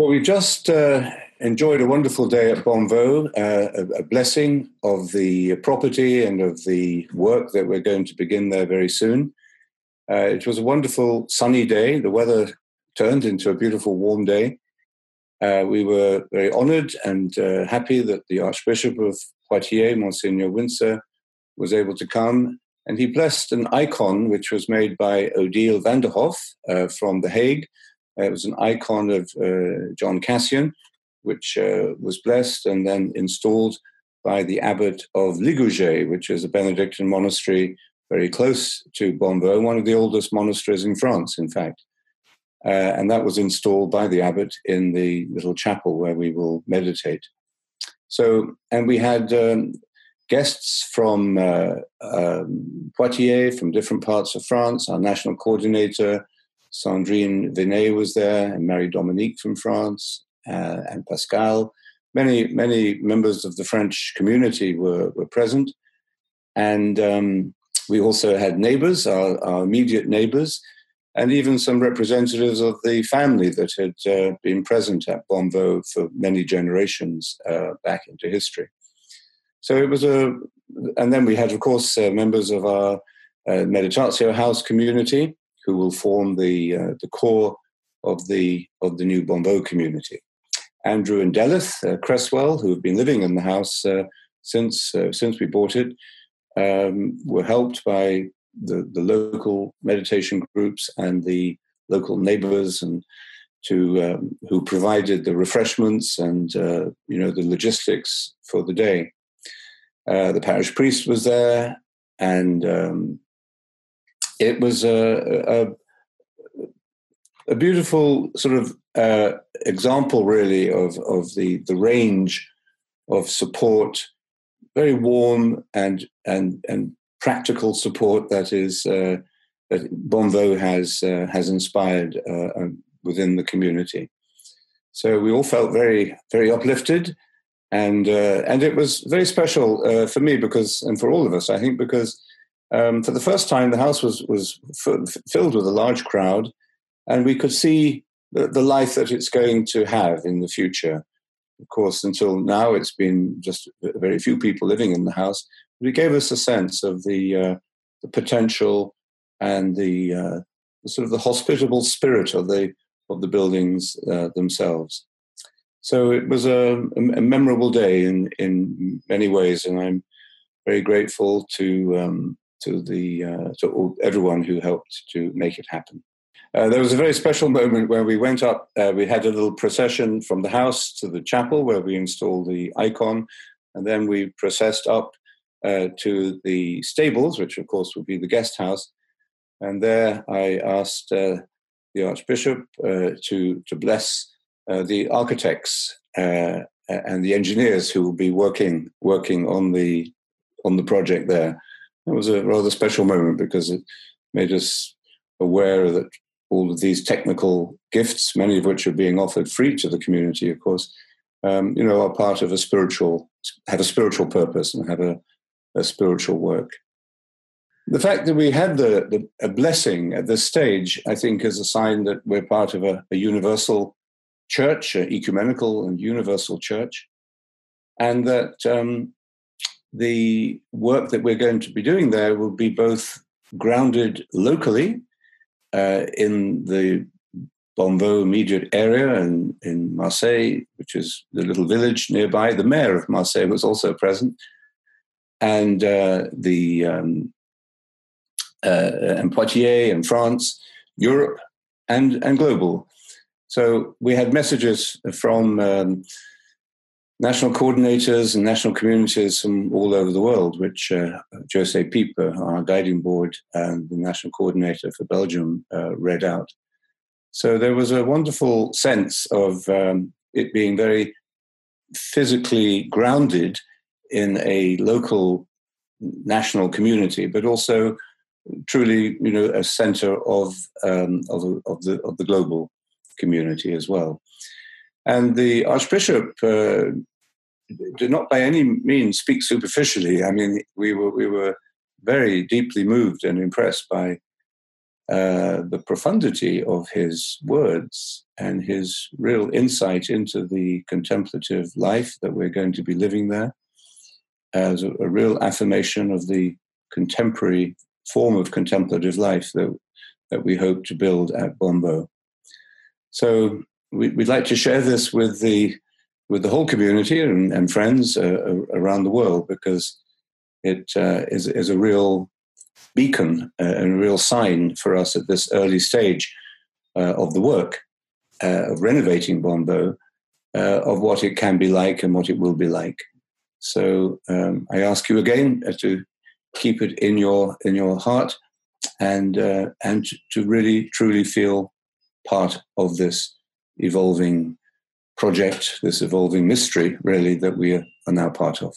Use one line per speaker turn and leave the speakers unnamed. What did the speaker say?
Well, we just uh, enjoyed a wonderful day at Bonnevaux, uh, a, a, blessing of the property and of the work that we're going to begin there very soon. Uh, it was a wonderful sunny day. The weather turned into a beautiful warm day. Uh, we were very honored and uh, happy that the Archbishop of Poitiers, Monsignor Wintzer, was able to come. And he blessed an icon which was made by Odile van der Hof uh, from The Hague it was an icon of uh, John Cassian, which uh, was blessed and then installed by the abbot of Ligugé, which is a Benedictine monastery very close to Bonnevaux, one of the oldest monasteries in France, in fact. Uh, and that was installed by the abbot in the little chapel where we will meditate. So, and we had um, guests from uh, um, Poitiers, from different parts of France, our national coordinator, Sandrine Venet was there, and Marie Dominique from France, uh, and Pascal. Many, many members of the French community were, were present. And um, we also had neighbors, our, our, immediate neighbors, and even some representatives of the family that had uh, been present at Bonnevaux for many generations uh, back into history. So it was a, and then we had, of course, uh, members of our uh, Meditatio House community, who will form the uh, the core of the of the new Bonnevaux community. Andrew and Delith uh, Cresswell, who have been living in the house uh, since uh, since we bought it, um, were helped by the, the local meditation groups and the local neighbors and to um, who provided the refreshments and uh, you know the logistics for the day. Uh, the parish priest was there, and um, it was a, a, a beautiful sort of uh, example, really, of, of the, the range of support, very warm and, and, and practical support that is uh, that Bonnevaux has, uh, has inspired uh, um, within the community. So we all felt very, very uplifted. And, uh, and it was very special uh, for me because, and for all of us, I think, because um, for the first time, the house was was f- filled with a large crowd, and we could see the, the, life that it's going to have in the future. Of course, until now, it's been just very few people living in the house. But it gave us a sense of the uh, the potential and the, uh, the, sort of the hospitable spirit of the of the buildings uh, themselves. So it was a, a, memorable day in in many ways, and I'm very grateful to um, to the uh, to all, everyone who helped to make it happen. Uh, there was a very special moment where we went up. Uh, we had a little procession from the house to the chapel where we installed the icon, and then we processed up uh, to the stables, which of course would be the guest house. And there, I asked uh, the archbishop uh, to to bless the architects and the engineers who will be working working on the on the project there it was a rather special moment because it made us aware that all of these technical gifts, many of which are being offered free to the community, of course, um, you know, are part of a spiritual, have a spiritual purpose and have a, a spiritual work. The fact that we had the, the, a blessing at this stage, I think, is a sign that we're part of a, a universal church, an ecumenical and universal church, and that um, the work that we're going to be doing there will be both grounded locally uh, in the Bonnevaux immediate area and in Marçay, which is the little village nearby. The mayor of Marçay was also present, and uh, the um, uh, and Poitiers and France, Europe, and and global. So we had messages from um, national coordinators and national communities from all over the world, which uh, Jose Pieper, our guiding board and the national coordinator for Belgium, uh, read out. So there was a wonderful sense of um, it being very physically grounded in a local national community, but also truly, you know, a center of um, of, of, the of the global community as well. And the Archbishop uh, did not by any means speak superficially. I mean, we were we were very deeply moved and impressed by uh, the profundity of his words and his real insight into the contemplative life that we're going to be living there as a, a real affirmation of the contemporary form of contemplative life that, that we hope to build at Bonnevaux. So we, would like to share this with the with the whole community and, and friends uh, around the world because it uh, is is a real beacon uh, and a real sign for us at this early stage uh, of the work uh, of renovating Bonnevaux of what it can be like and what it will be like. So um, I ask you again to keep it in your in your heart and uh, and to really truly feel part of this evolving project, this evolving mystery, really that we are now part of.